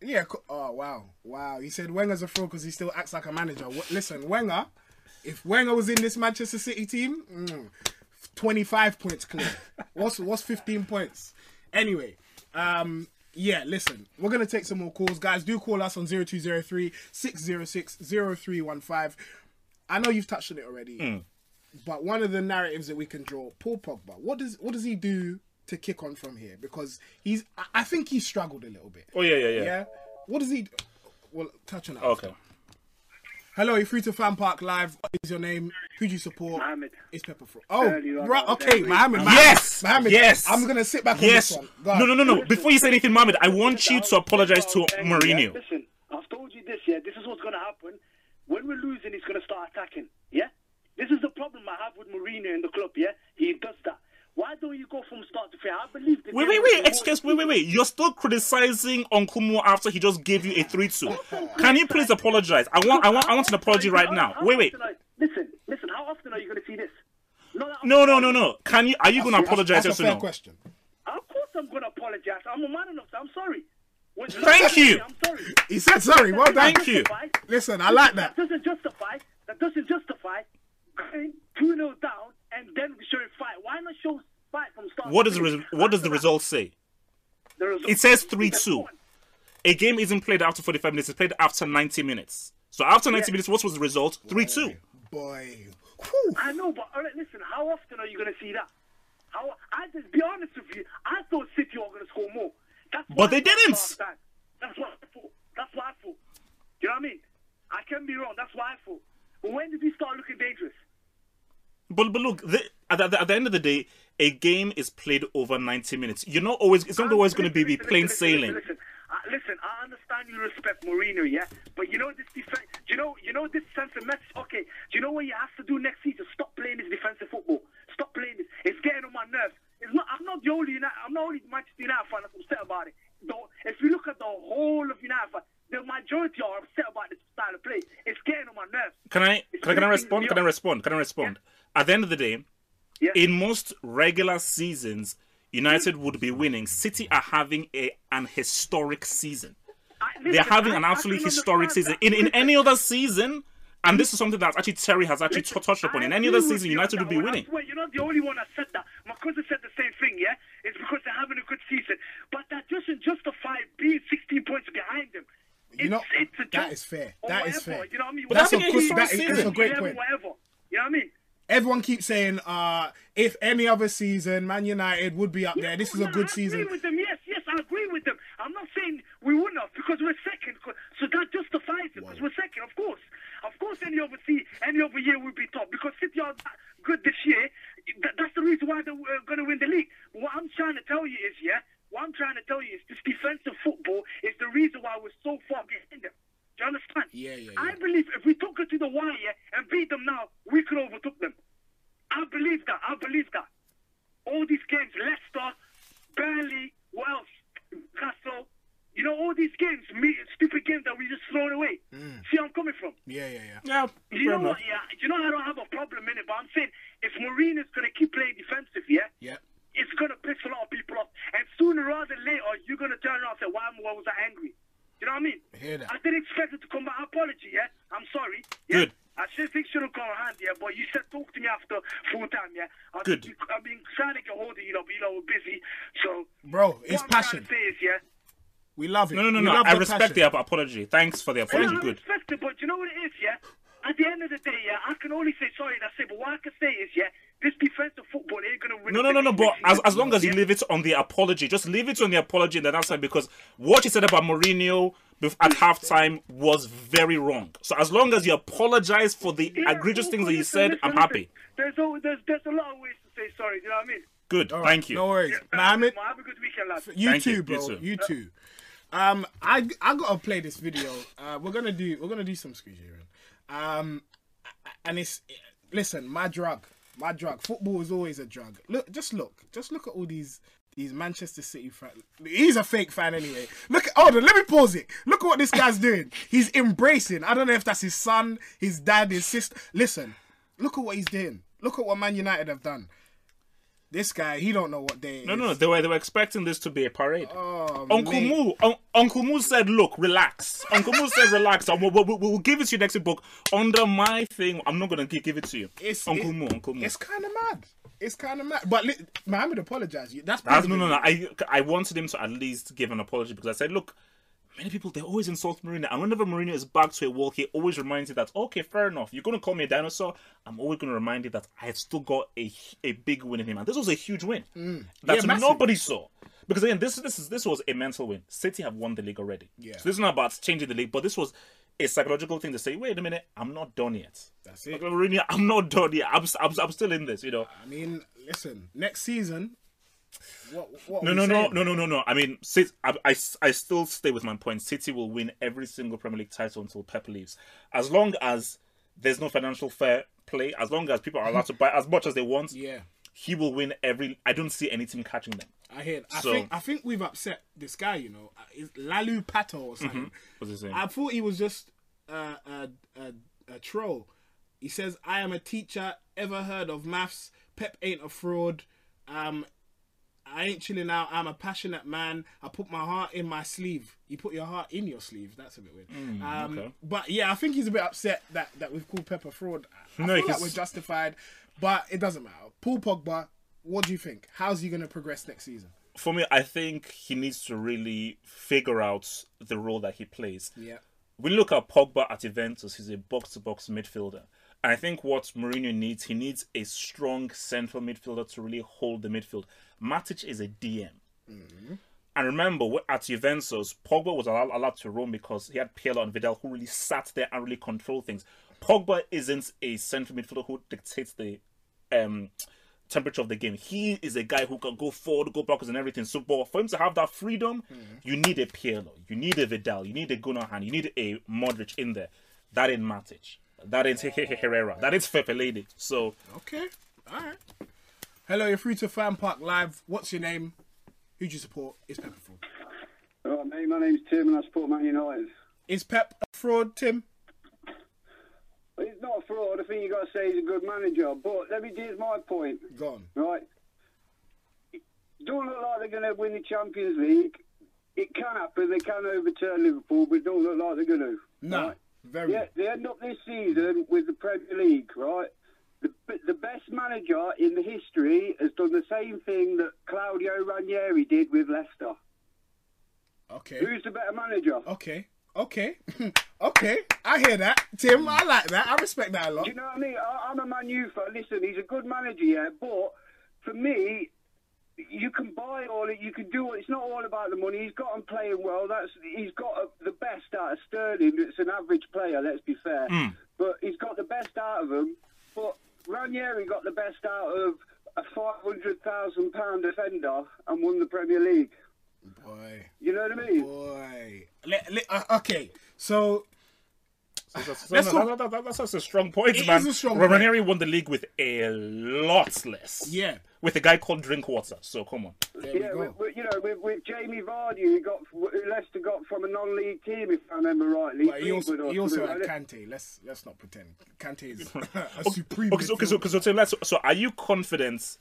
Yeah. Oh wow, wow. He said Wenger's a fraud because he still acts like a manager. Listen, Wenger. If Wenger was in this Manchester City team, mm, twenty-five points clear. What's what's fifteen points? Anyway, um, yeah. Listen, we're gonna take some more calls, guys. Do call us on 0203 606 0315. I know you've touched on it already, but one of the narratives that we can draw, Paul Pogba. What does what does he do to kick on from here? Because he's, I- think he struggled a little bit. Oh yeah yeah yeah. Yeah. What does he? do? Well, touch on that. Okay. Hello, you're free to Fan Park Live. What is your name? Who do you support? Mohammed. It's Pepper Fro. Oh, Earlier right. I was Okay, angry. Mohammed. Yes! Mohammed. Yes! I'm gonna sit back Yes. on this one. Go. No, no, no, no. Before you say anything, Mohammed, I want you to apologize to Mourinho. Listen, I've told you this, yeah. This is what's going to happen. When we're losing, he's going to start attacking, yeah? This is the problem I have with Mourinho in the club, yeah? He does that. Why don't you go from start to finish? I believe the Wait, wait, wait. Excuse, most- wait, wait, wait. You're still criticizing Onkumu after he just gave you a three-two. Can you please apologize? I want, I want, I want an apology right now. Wait, wait. Listen, listen, how often are you going to see this? Not No, no, no, no. Can you? Are you going to apologize? That's Yes a fair no? question. Of course I'm going to apologize. I'm a man enough. I'm sorry. Thank you. I'm sorry. He said sorry. Well done. Thank you. Listen, I like that. That doesn't justify. That doesn't justify going two 0 down and then showing fight. Why not show fight from start? What does the finish? res- what does the result say? the result- It says 3-2. A game isn't played after 45 minutes. It's played after 90 minutes. So after 90 Yeah. minutes, what was the result? 3-2. Boy. Whew. I know, but all right, listen. How often are you going to see that? How? I just be honest with you. I thought City were going to score more. That's But they I didn't. That's what I thought. That's what I thought. Do you know what I mean? I can be wrong. That's what I thought. But when did we start looking dangerous? But but look, the, at, the, at the end of the day, a game is played over 90 minutes. You're not always. It's not always going to be, be plain listen, sailing. Listen, listen. Uh, listen, I understand you respect Mourinho, yeah, but you know this defense. You know, you know this sense of message. Okay, do you know what he has to do next season? Stop playing this defensive football. Stop playing this. It's getting on my nerves. It's not. I'm not the only United. I'm not only Manchester United fan that's upset about it. Though, if you look at the whole of United, fan, the majority are upset about this style of play. it's getting on my nerves. Can I can I, can I respond? Can I respond? Can I respond? At the end of the day, Yeah. in most regular seasons, United would be winning. City are having a an historic season. I- They're having I- an absolutely historic season. that. In in any other season, and this is something that actually Terry has actually t- touched upon. In any other season, United would be winning. I swear, you're not the only one that said that. My cousin said the same thing, yeah? It's because they're having a good season. But that doesn't justify being 16 points behind them. It's, You know, it's a that joke. is fair. Or That is whatever, fair. You know what I mean? But that's a a good- historic that is- that's a season. great point. Whatever. You know what I mean? Everyone keeps saying, uh, if any other season, Man United would be up there. This is a Yeah, good I season. agree with them. Yes, yes, I agree with them. I'm not saying we wouldn't have because we're second. So that justifies it because we're second, of course. Of course, any other se- any other year would be top because City are that good this year. That, that's the reason why they're uh, going to win the league. What I'm trying to tell you is, yeah, what I'm trying to tell you is this defensive football is the reason why we're so far behind them. Do you understand? Yeah, yeah, I believe if we took it to the wire and beat them now, we could overtook them. I believe that. I believe that. All these games, Leicester, Burnley, what else? Castle. You know, all these games, me, stupid games that we just thrown away. Mm. See where I'm coming from? Yeah, yeah, yeah. Yeah, You know enough. what? Yeah, you know I don't have a problem in it, but I'm saying if Mourinho's going to keep playing defensive, yeah, Yeah. it's going to piss a lot of people off. And sooner rather than later, you're going to turn around and say, why, why was I angry? You know what I mean? I hear that. I didn't expect it to come back. Apology, yeah? I'm sorry. Yeah? Good. I should think should have gone hand, yeah, but you said talk to me after full time, yeah? I've Good. Been, I've been trying to get hold of you, know, but you know, we're busy. So, Bro, it's what I'm passion. to say is, yeah, We love it. No, no, no, We no. I the respect passion. the apology. Thanks for the apology. Yeah, I Good. respect it, but you know what it is, yeah? At the end of the day, yeah, I can only say sorry, that's it. But what I can say is, yeah, this defensive football ain't going to win. No, us no, no, no. But as, as long as you Yeah? leave it on the apology, just leave it on the apology, and then that's fine. Because what you said about Mourinho at halftime was very wrong. So as long as you apologize for the Yeah, egregious well, things that you listen, said, listen, I'm listen. happy. There's, al- there's, there's a lot of ways to say sorry, you know what I mean? Good. All right, Thank you. No worries. Yeah, Mohammed, Have a good weekend, lads. you Thank too, you. You bro. too. You too. Um, I I gotta play this video. Uh, we're gonna do we're gonna do some squeeze here. Um, and it's listen, my drug, my drug. Football is always a drug. Look, just look, just look at all these these Manchester City fan. He's a fake fan anyway. Look, hold on, let me pause it. Look at what this guy's doing. He's embracing. I don't know if that's his son, his dad, his sister. Listen, look at what he's doing. Look at what Man United have done. This guy, he don't know what day. No, is. no, no. They were they were expecting this to be a parade. Oh, Uncle mate. Moo, un- Uncle Moo said, "Look, relax." Uncle Moo said, "Relax. We'll, we'll, we'll give it to you next book under my thing. I'm not gonna gi- give it to you." It's, Uncle it- Moo, Uncle Moo. It's kind of mad. It's kind of mad. But li- Mohammed apologized. That's That's, no, no, no. I I wanted him to at least give an apology because I said, look, many people they always insult Mourinho, and whenever Mourinho is back to a wall, he always reminds you that okay, fair enough. You're gonna call me a dinosaur. I'm always gonna remind you that I've still got a a big win in him, and this was a huge win that Mm. Yeah, nobody saw. Because again, this this is this was a mental win. City have won the league already. Yeah. So this is not about changing the league, but this was a psychological thing to say, wait a minute, I'm not done yet. That's it. Like, Mourinho, I'm not done yet. I'm, I'm, I'm still in this, you know. I mean, listen. Next season. What? What? No, no, no, no, no, no, no. I mean, I, I, I still stay with my point. City will win every single Premier League title until Pep leaves. As long as there's no financial fair play, as long as people are allowed to buy as much as they want, Yeah, he will win every. I don't see any team catching them. I hear. I So- think. I think we've upset this guy. You know, Uh, is Lalu Pato or something. What's he saying? I thought he was just uh, a, a a troll. He says, "I am a teacher. Ever heard of maths? Pep ain't a fraud. Um, I ain't chilling out. I'm a passionate man. I put my heart in my sleeve. You put your heart in your sleeve. That's a bit weird. um, Mm, okay. But yeah, I think he's a bit upset that, that we've called Pep a fraud. I No, feel like we're justified, but it doesn't matter. Paul Pogba, what do you think? How's he going to progress next season? For me, I think he needs to really figure out the role that he plays. Yeah. You look at Pogba at Juventus, he's a box-to-box midfielder. I think what Mourinho needs, he needs a strong central midfielder to really hold the midfield. Matic is a DM. And remember, at Juventus, Pogba was allowed, allowed to roam because he had Pirlo and Vidal who really sat there and really controlled things. Pogba isn't a central midfielder who dictates the um, temperature of the game. He is a guy who can go forward, go backwards, and everything. So, but for him to have that freedom, you need a Pirlo, you need a Vidal, you need a Gundogan, you need a Modric in there. That ain't Matic. That ain't Herrera. That is Fefe Lady. So, Okay. All right. Hello, you're free to Fan Park Live. What's your name? Who do you support? Is Pep a fraud? All right, mate, my name's Tim and I support Man United. Is Pep a fraud, Tim? Well, he's not a fraud. I think you got to say he's a good manager. But let me here's my point. Go on. Right. Don't look like they're going to win the Champions League. It can happen. They can overturn Liverpool, but don't look like they're going to. No, Right? very. Yeah, they end up this season with the Premier League, right? The, the best manager in the history has done the same thing that Claudio Ranieri did with Leicester. Okay. Who's the better manager? Okay. Okay. okay. I hear that, Tim. I like that. I respect that a lot. Do you know what I mean? I, I'm a Man U fan. Listen, he's a good manager, yeah, but for me, you can buy all it. You can do it. It's not all about the money. He's got him playing well. That's he's got a, the best out of Sterling. It's an average player. Let's be fair, hmm. but he's got the best out of him. But Ranieri got the best out of a five hundred thousand pound defender and won the Premier League. Boy. You know what I mean? Boy. Let, let, uh, okay. So So that's, Let's that- talk- that- that- that's, that's a strong point, It man. is a strong point. Ranieri won the league with a lot less. Yeah. With a guy called Drinkwater. So come on. there we Yeah, go. with, with, you know, with, with Jamie Vardy, who got who Leicester got from a non-league team, if I remember rightly. But he also, he also something had like. Kante. Let's let's not pretend. Kante is a supreme. Okay, so, okay, so, okay, so, so, let's, so are you confident?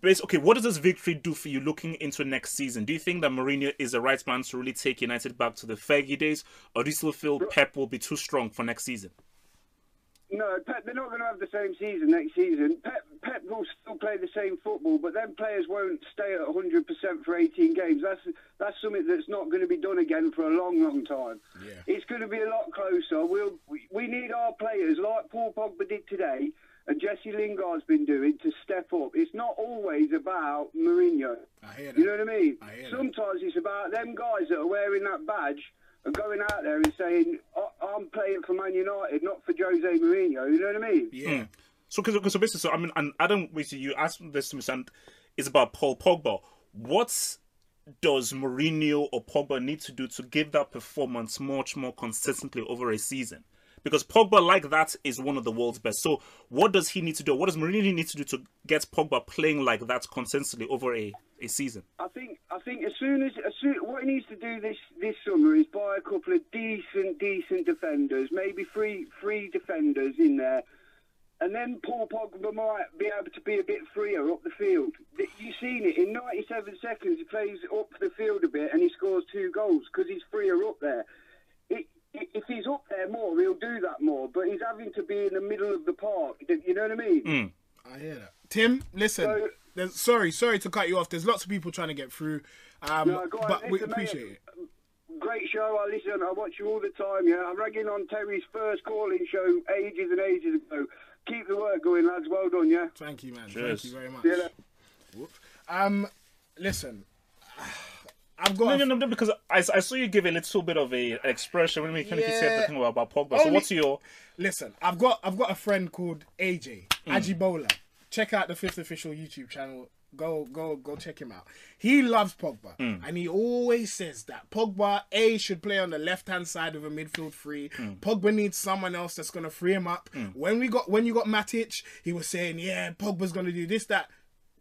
Based, okay, what does this victory do for you looking into next season? Do you think that Mourinho is the right man to really take United back to the Fergie days, or do you still feel Pep will be too strong for next season? No, Pep, they're not going to have the same season next season. Pep, Pep will still play the same football, but then players won't stay at 100% for 18 games. That's that's something that's not going to be done again for a long, long time. Yeah. It's going to be a lot closer. We'll, we, we need our players, like Paul Pogba did today, and Jesse Lingard's been doing, to step up. It's not always about Mourinho. I hear that. You know what I mean? I hear that. Sometimes it's about them guys that are wearing that badge and going out there and saying, "I- I'm playing for Man United, not for Jose Mourinho. You know what I mean? Yeah. So, cause, cause, so basically, so I mean, and Adam, basically, you asked this to me, and it's about Paul Pogba. What does Mourinho or Pogba need to do to give that performance much more consistently over a season? Because Pogba, like that, is one of the world's best. So, what does he need to do? What does Mourinho need to do to get Pogba playing like that consistently over a, a season? I think I think as soon as, as soon, what he needs to do this this summer is buy a couple of decent decent defenders, maybe three three defenders in there, and then Paul Pogba might be able to be a bit freer up the field. You've seen it in 97 seconds. He plays up the field a bit and he scores two goals because he's freer up there. It, i if he's up there more, he'll do that more. But he's having to be in the middle of the park. You know what I mean? I hear that. Tim, listen. So- there's, sorry, sorry to cut you off. There's lots of people trying to get through, um, No, go on, but we listen, mate. appreciate it. Great show. I listen. I watch you all the time. Yeah, I'm ragging on Terry's first calling show ages and ages ago. Keep the work going, lads. Well done. Yeah. Thank you, man. Cheers. Thank you very much. See you later. Um, listen, I've got. No, no, no, because I, I saw you give a little bit of a an expression when we kind of Yeah. said the thing about, about Pogba. So, what's your. Listen, I've got I've got a friend called AJ Mm. Ajibola. Check out the fifth official YouTube channel. Go go go check him out. He loves Pogba, Mm. and he always says that Pogba a should play on the left hand side of a midfield three. Mm. Pogba needs someone else that's gonna free him up. When we got when you got Matic, he was saying, yeah, Pogba's gonna do this that.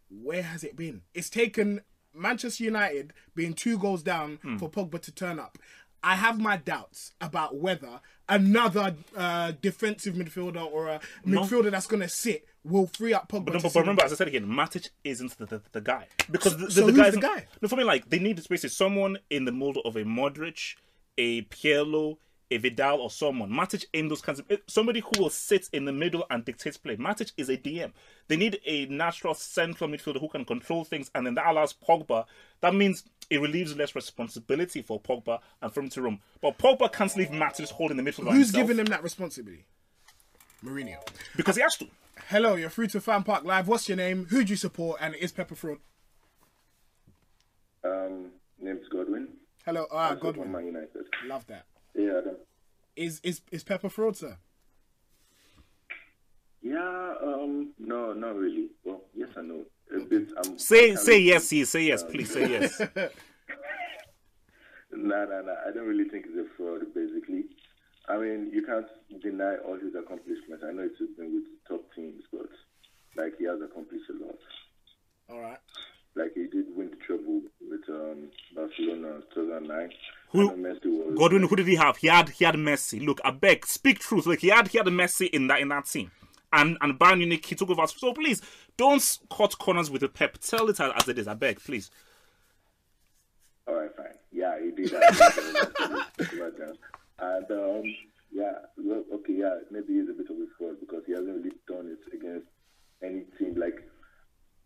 Where has it been? It's taken Manchester United being two goals down Hmm. for Pogba to turn up. I have my doubts about whether another uh, defensive midfielder or a midfielder that's going to sit will free up Pogba. But, no, but, sit remember, as I said again, Matic isn't the, the, the guy because the, the, so the who's guy the guy? No, for me, like they need basically someone in the mold of a Modric, a Pirlo, a Vidal, or someone. Matic in those kinds of eh, somebody who will sit in the middle and dictate play. Matic is a DM. They need a natural central midfielder who can control things, and then that allows Pogba. That means it relieves less responsibility for Pogba and for him to roam. But Pogba can't leave Matic holding the midfield. Who's himself giving him that responsibility? Mourinho. because he has to. Hello, you're through to Fan Park Live. What's your name? Who do you support? And it is Pepper Fraud. Um, name's Godwin. Hello, ah, I'm Godwin. Man United. Love that. Yeah, Is is is Pepper Fraud, sir? yeah. Um, no, not really. Well, yes, I know a bit. I'm Say say yes, yes, say yes, please say yes. Nah, nah, nah. I don't really think he's a fraud. Basically, I mean, you can't deny all his accomplishments. I know it's been with top teams, but like he has accomplished a lot. All right. Like he did win the treble with um, Barcelona in 2009. Who- And Messi was Godwin, who did he have? He had he had Messi. Look, I beg, speak truth. Look, he had he had Messi in that in that team, and and Bayern Munich he took over. So please don't cut corners with the Pep. Tell it as it is. I beg, please. All right, fine. Yeah, he did that. and um, yeah, well, okay, yeah, maybe he's a bit of his fault because he hasn't really done it against any team. Like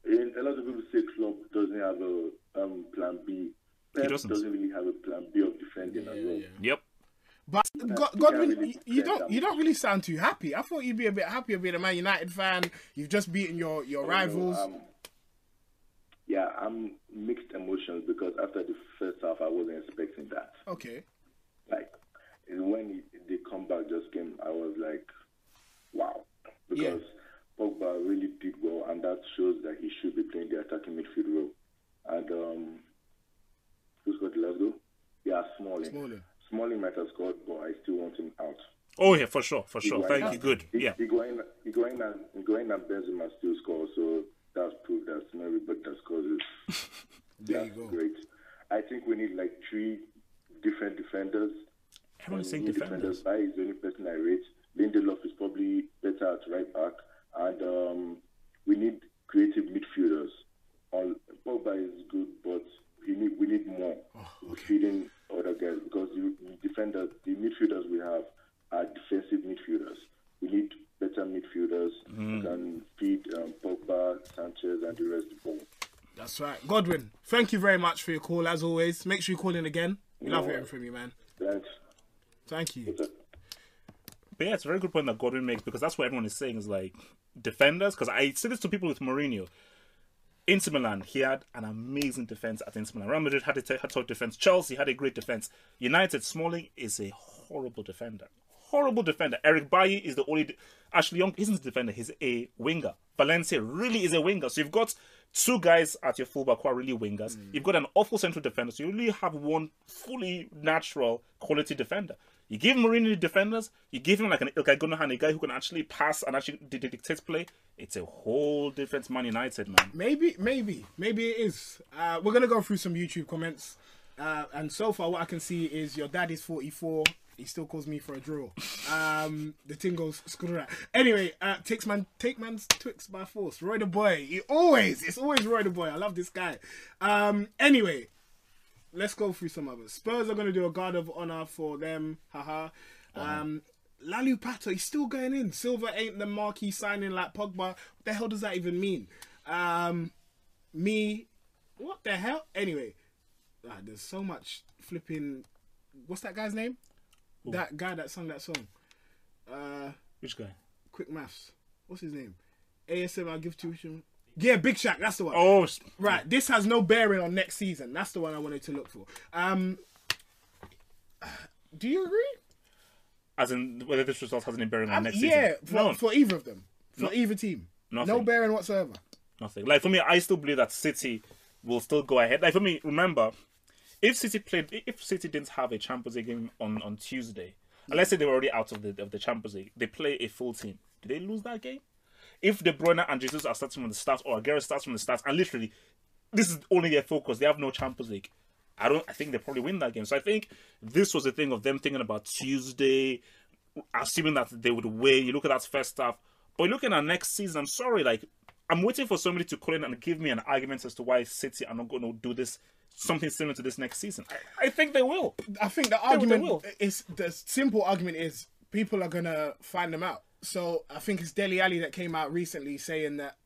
in, a lot of people say, club doesn't have a um, plan B. Pep doesn't. really have a plan B of defending as well. Yep. But God, you Godwin, really you, you don't that you don't really sound too happy. I thought you'd be a bit happier being a Man United fan. You've just beaten your your rivals. Um, yeah, I'm mixed emotions because after the first half, I wasn't expecting that. okay. like when the comeback just came, I was like, wow, Yeah. because Pogba really did well, and that shows that he should be playing the attacking midfield role. And um, who scored the last goal? Yeah, Smalling. Smalling. Smalling might have scored, but I still want him out. Oh yeah, for sure, for sure. Higuain- Thank you. Good. Hi- Yeah. Higuain, Higuain, and, Higuain and Benzema still score, so that's proof that not everybody that scores is There you go. great. I think we need like three different defenders. Everyone is saying New defenders. Bailly is the only person I rate. Lindelof is probably better at right back, and um, we need creative midfielders. All Pogba is good, but we need we need more Oh, feeding other guys because the defenders, the midfielders we have are defensive midfielders. We need better midfielders who can feed um, Pogba, Sanchez, and the rest of the ball. That's right. Godwin, thank you very much for your call as always. Make sure you call in again. We love hearing from you, man. Thanks. Thank you. But yeah, it's a very good point that Godwin makes because that's what everyone is saying is like defenders. Because I say this to people with Mourinho. Inter Milan, he had an amazing defense at Inter Milan. Real Madrid had a t- had top defense. Chelsea had a great defense. United, Smalling is a horrible defender. Horrible defender. Eric Bailly is the only. Ashley Young isn't a defender. He's a winger. Valencia really is a winger. So you've got two guys at your fullback who are really wingers. Mm. You've got an awful central defender. So you really have one fully natural quality defender. You give Mourinho defenders, you give him like an Ilkay Gundogan, a guy who can actually pass and actually di- di- dictate play. It's a whole different Man United, man. Maybe, maybe, maybe it is. Uh, we're gonna go through some YouTube comments, uh, and so far what I can see is your dad is 44. He still calls me for a draw. Um, the thing goes screw that. Anyway, uh, takes man, take man's Twix by force. Roy the boy. He always, it's always Roy the boy. I love this guy. Um, anyway, let's go through some others. Spurs are going to do a guard of honor for them. Haha. Um, Lalu Pato, he's still going in. Silver ain't the marquee signing like Pogba. What the hell does that even mean? Um, me, what the hell? Anyway, ah, there's so much flipping. What's that guy's name? That guy that sung that song. Uh, Which guy? quick maths. What's his name? ASM. I'll give tuition. Yeah, Big Shaq. That's the one. Oh, Right, this has no bearing on next season. That's the one I wanted to look for. Um, do you agree? as in whether this result has any bearing on Um, next yeah, season. for, no, for either of them, for No. either team, no bearing whatsoever. nothing. Like for me, I still believe that City will still go ahead. Like for me, remember, if City played, if City didn't have a Champions League game on, on Tuesday, and let's say they were already out of the of the Champions League, they play a full team. Do they lose that game? If De Bruyne and Jesus are starting from the start, or Aguero starts from the start, and literally, this is only their focus. They have no Champions League. I don't. I think they probably win that game. So I think this was a thing of them thinking about Tuesday, assuming that they would win. You look at that first half, but looking at next season, I'm sorry, like I'm waiting for somebody to call in and give me an argument as to why City are not going to do this something similar to this next season. I, I think they will. I think the they argument will. is the simple argument is people are gonna find them out. So I think it's Dele Alli that came out recently saying that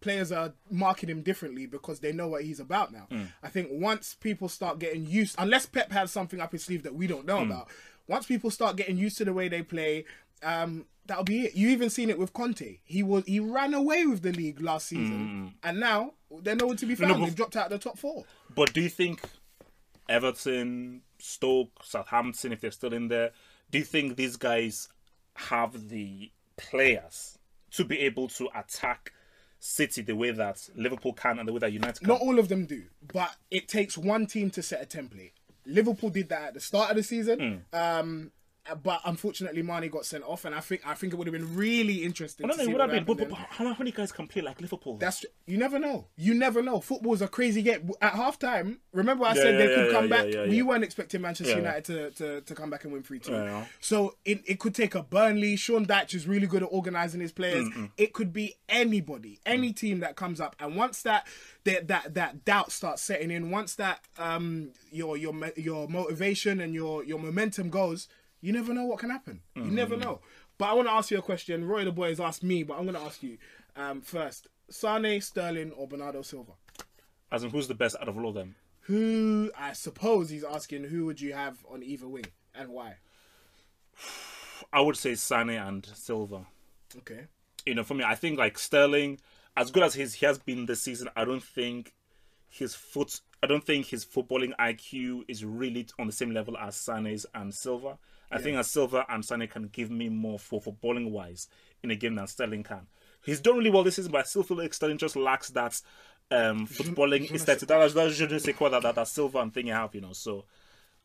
players are marking him differently because they know what he's about now. Mm. I think once people start getting used, unless Pep has something up his sleeve that we don't know Mm. about, once people start getting used to the way they play, um, that'll be it. You even seen it with Conte. He was he ran away with the league last season, and now they're nowhere to be Mm. no, found. They've dropped out of the top four. But do you think Everton, Stoke, Southampton, if they're still in there, do you think these guys have the players to be able to attack City the way that Liverpool can and the way that United can? Not all of them do, but it takes one team to set a template. Liverpool did that at the start of the season. Um, uh, but unfortunately, Mane got sent off, and I think I think it would have been really interesting. I don't to know. see It would have been. But, happened but, how, how many guys can play like Liverpool? That's you never know. You never know. Football's a crazy game. At halftime, remember I Yeah, said yeah, they could yeah, come yeah, back. yeah, We yeah. weren't expecting Manchester Yeah. United to, to, to come back and win three two. Yeah, yeah. So it, it could take a Burnley. Sean Dyche is really good at organising his players. It could be anybody, any team that comes up. And once that that that, that doubt starts setting in, once that um your your your motivation and your your momentum goes, you never know what can happen. You never know. But I want to ask you a question. Roy the boy has asked me, but I'm going to ask you um, first: Sane, Sterling, or Bernardo Silva? As in, who's the best out of all of them? Who I suppose he's asking who would you have on either wing and why? I would say Sane and Silva. Okay. You know, for me, I think like Sterling, as good as his, he has been this season, I don't think his foot, I don't think his footballing IQ is really on the same level as Sane's and Silva. I think as Silva and Sane can give me more for for bowling wise in a game than Sterling can. He's done really well this season, but I still feel like Sterling just lacks that um, footballing aesthetic. That, that je ne sais quoi that, that, that Silva and thing you have, you know. So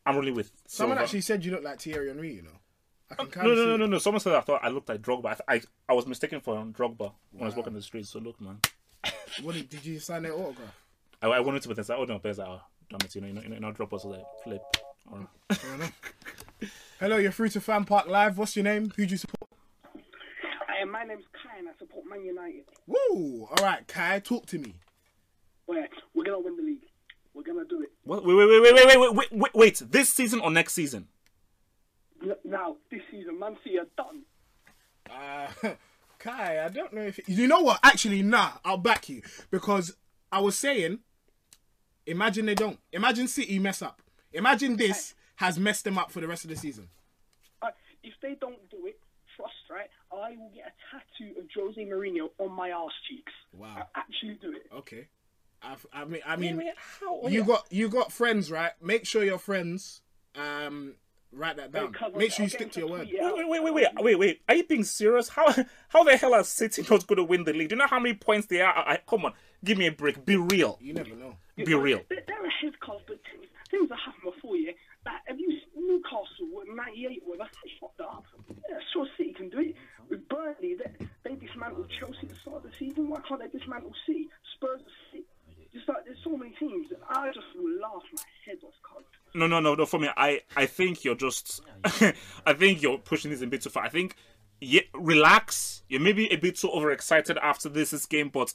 I'm really with Someone Silva. actually said you look like Thierry Henry. You know. I kind No, of no, no, no, no. Someone said I thought I looked like Drogba. I, I, I was mistaken for Drogba when I was walking the streets. So look, man. What did, did you sign their autograph? I, I wanted to, but then I said, oh no, there's oh, damn it, you know, you know, you know, you know drop us like flip. Or, Hello, you're through to Fan Park Live. What's your name? Who do you support? Hey, my name's Kai and I support Man United. Woo! All right, Kai, talk to me. Where we're gonna win the league. We're gonna do it. what? Wait, wait, wait, wait, wait, wait, wait, wait, wait. This season or next season? Now, this season, Man City are done. Uh, Kai, I don't know if you know what. Actually, nah, I'll back you because I was saying, imagine they don't. Imagine City mess up. Imagine this has messed them up for the rest of the season. Uh, if they don't do it, trust, right? I will get a tattoo of Jose Mourinho on my arse cheeks. Wow. I actually do it. Okay. I've, I mean, I mean, wait, how- you got you got friends, right? Make sure your friends um write that down. Make sure you stick to your word. tweet it. Wait, wait, wait, wait, wait, wait. Are you being serious? How how the hell are City not going to win the league? Do you know how many points they are? I, I- come on, give me a break. Be real. You never know. Be real. They're, they're ahead, cause but things, things that happened before, yeah. Have you Newcastle with 98 with us? They fucked up. Yeah, sure, City can do it. With Burnley, they, they dismantled Chelsea at the start of the season. Why can't they dismantle City? Spurs are sick. Just like, there's so many teams. that I just will laugh my head off, cuz. No, no, no, no. For me, I, I think you're just, I think you're pushing this a bit too far. I think, yeah, relax. You're maybe a bit too overexcited after this, this game, but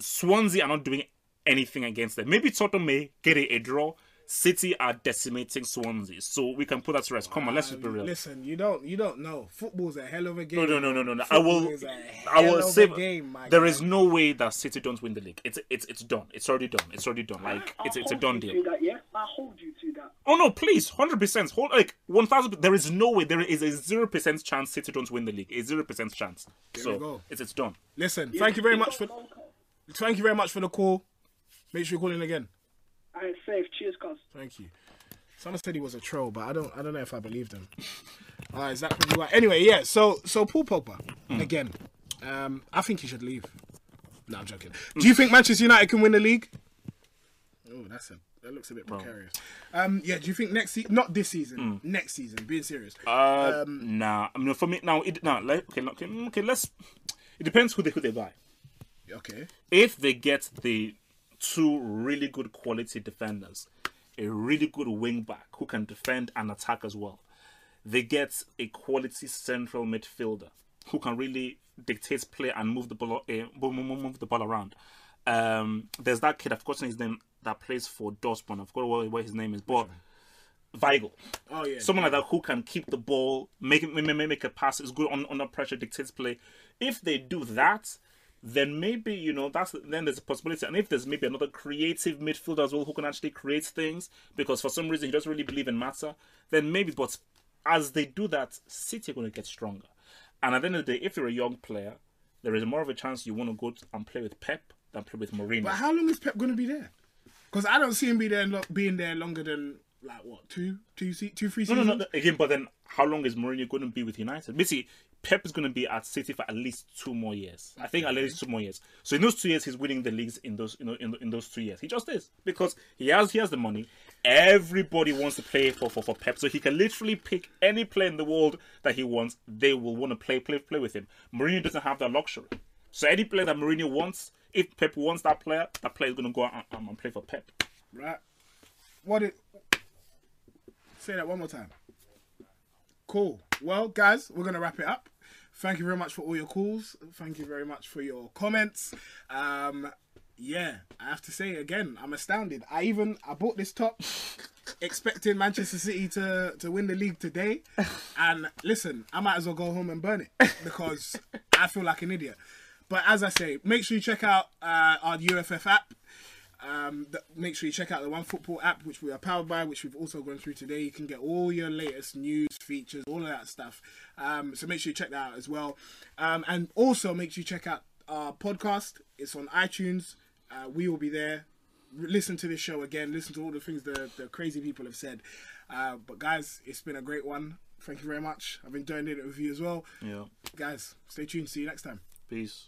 Swansea are not doing anything against them. Maybe Tottenham may get a, a draw. City are decimating Swansea, so we can put that to rest. Come on, let's just be real. Listen, you don't you don't know. Football's a hell of a game. No, no, no, no, no, no. I Football will. is a I hell will of say a game, my there guy. is no way that City don't win the league. It's it's it's done. It's already done. It's already done. Like it's it's a I'll done deal. That, yeah? I hold you to that. Oh no, please, hundred percent. Hold like one thousand. There is no way. There is a zero percent chance City don't win the league. A zero percent chance. There so it's it's done. Listen, thank you very much for thank you very much for the call. Make sure you call in again. Alright, safe. Cheers, cuz. Thank you. Someone said he was a troll, but I don't I don't know if I believed him. Alright, is that probably right? Anyway, yeah, so so Paul Pogba, again. Um I think he should leave. No, I'm joking. Do you think Manchester United can win the league? Oh, that's a that looks a bit precarious. Um yeah, do you think next season not this season, next season, being serious. Uh, Um, nah. I mean, for me now, it now. Like, okay, okay, okay. Let's. It depends who they who they buy. Okay. If they get the two really good quality defenders, a really good wing back who can defend and attack as well, they get a quality central midfielder who can really dictate play and move the ball, uh, move, move, move the ball around. Um, there's that kid, I've forgotten his name, that plays for Dortmund. I've forgotten what, what his name is, but Weigl. Oh yeah. Someone like that who can keep the ball, make make, make make a pass, is good on under pressure, dictates play. If they do that, then maybe you know that's then there's a possibility. And if there's maybe another creative midfielder as well who can actually create things, because for some reason he doesn't really believe in Mata, then maybe. But as they do that, City are going to get stronger. And at the end of the day, if you're a young player, there is more of a chance you want to go and play with Pep than play with Mourinho. But how long is Pep going to be there? Because I don't see him be there being there longer than like what two, two, two, three No, seasons. no, no. Again, but then how long is Mourinho going to be with United? Basically, Pep is going to be at City for at least two more years. I think at least two more years. So in those two years, he's winning the leagues in those you know in, in those two years. He just is because he has he has the money. Everybody wants to play for, for, for Pep, so he can literally pick any player in the world that he wants. They will want to play play play with him. Mourinho doesn't have that luxury. So any player that Mourinho wants, if Pep wants that player, that player is going to go out and, and play for Pep. Right. What it? Say that one more time. Cool. Well, guys, we're gonna wrap it up. Thank you very much for all your calls. Thank you very much for your comments. Um, yeah, I have to say again, I'm astounded. I even I bought this top expecting Manchester City to to win the league today, and listen, I might as well go home and burn it because I feel like an idiot. But as I say, make sure you check out uh, our UFF app. Um, th- make sure you check out the One Football app, which we are powered by, which we've also gone through today. You can get all your latest news, features, all of that stuff. Um, so make sure you check that out as well. Um, and also make sure you check out our podcast. It's on iTunes. Uh, we will be there. Listen to this show again. Listen to all the things the, the crazy people have said. Uh, but guys, it's been a great one. Thank you very much. I've enjoyed it with you as well. Yeah. Guys, stay tuned. See you next time. Peace.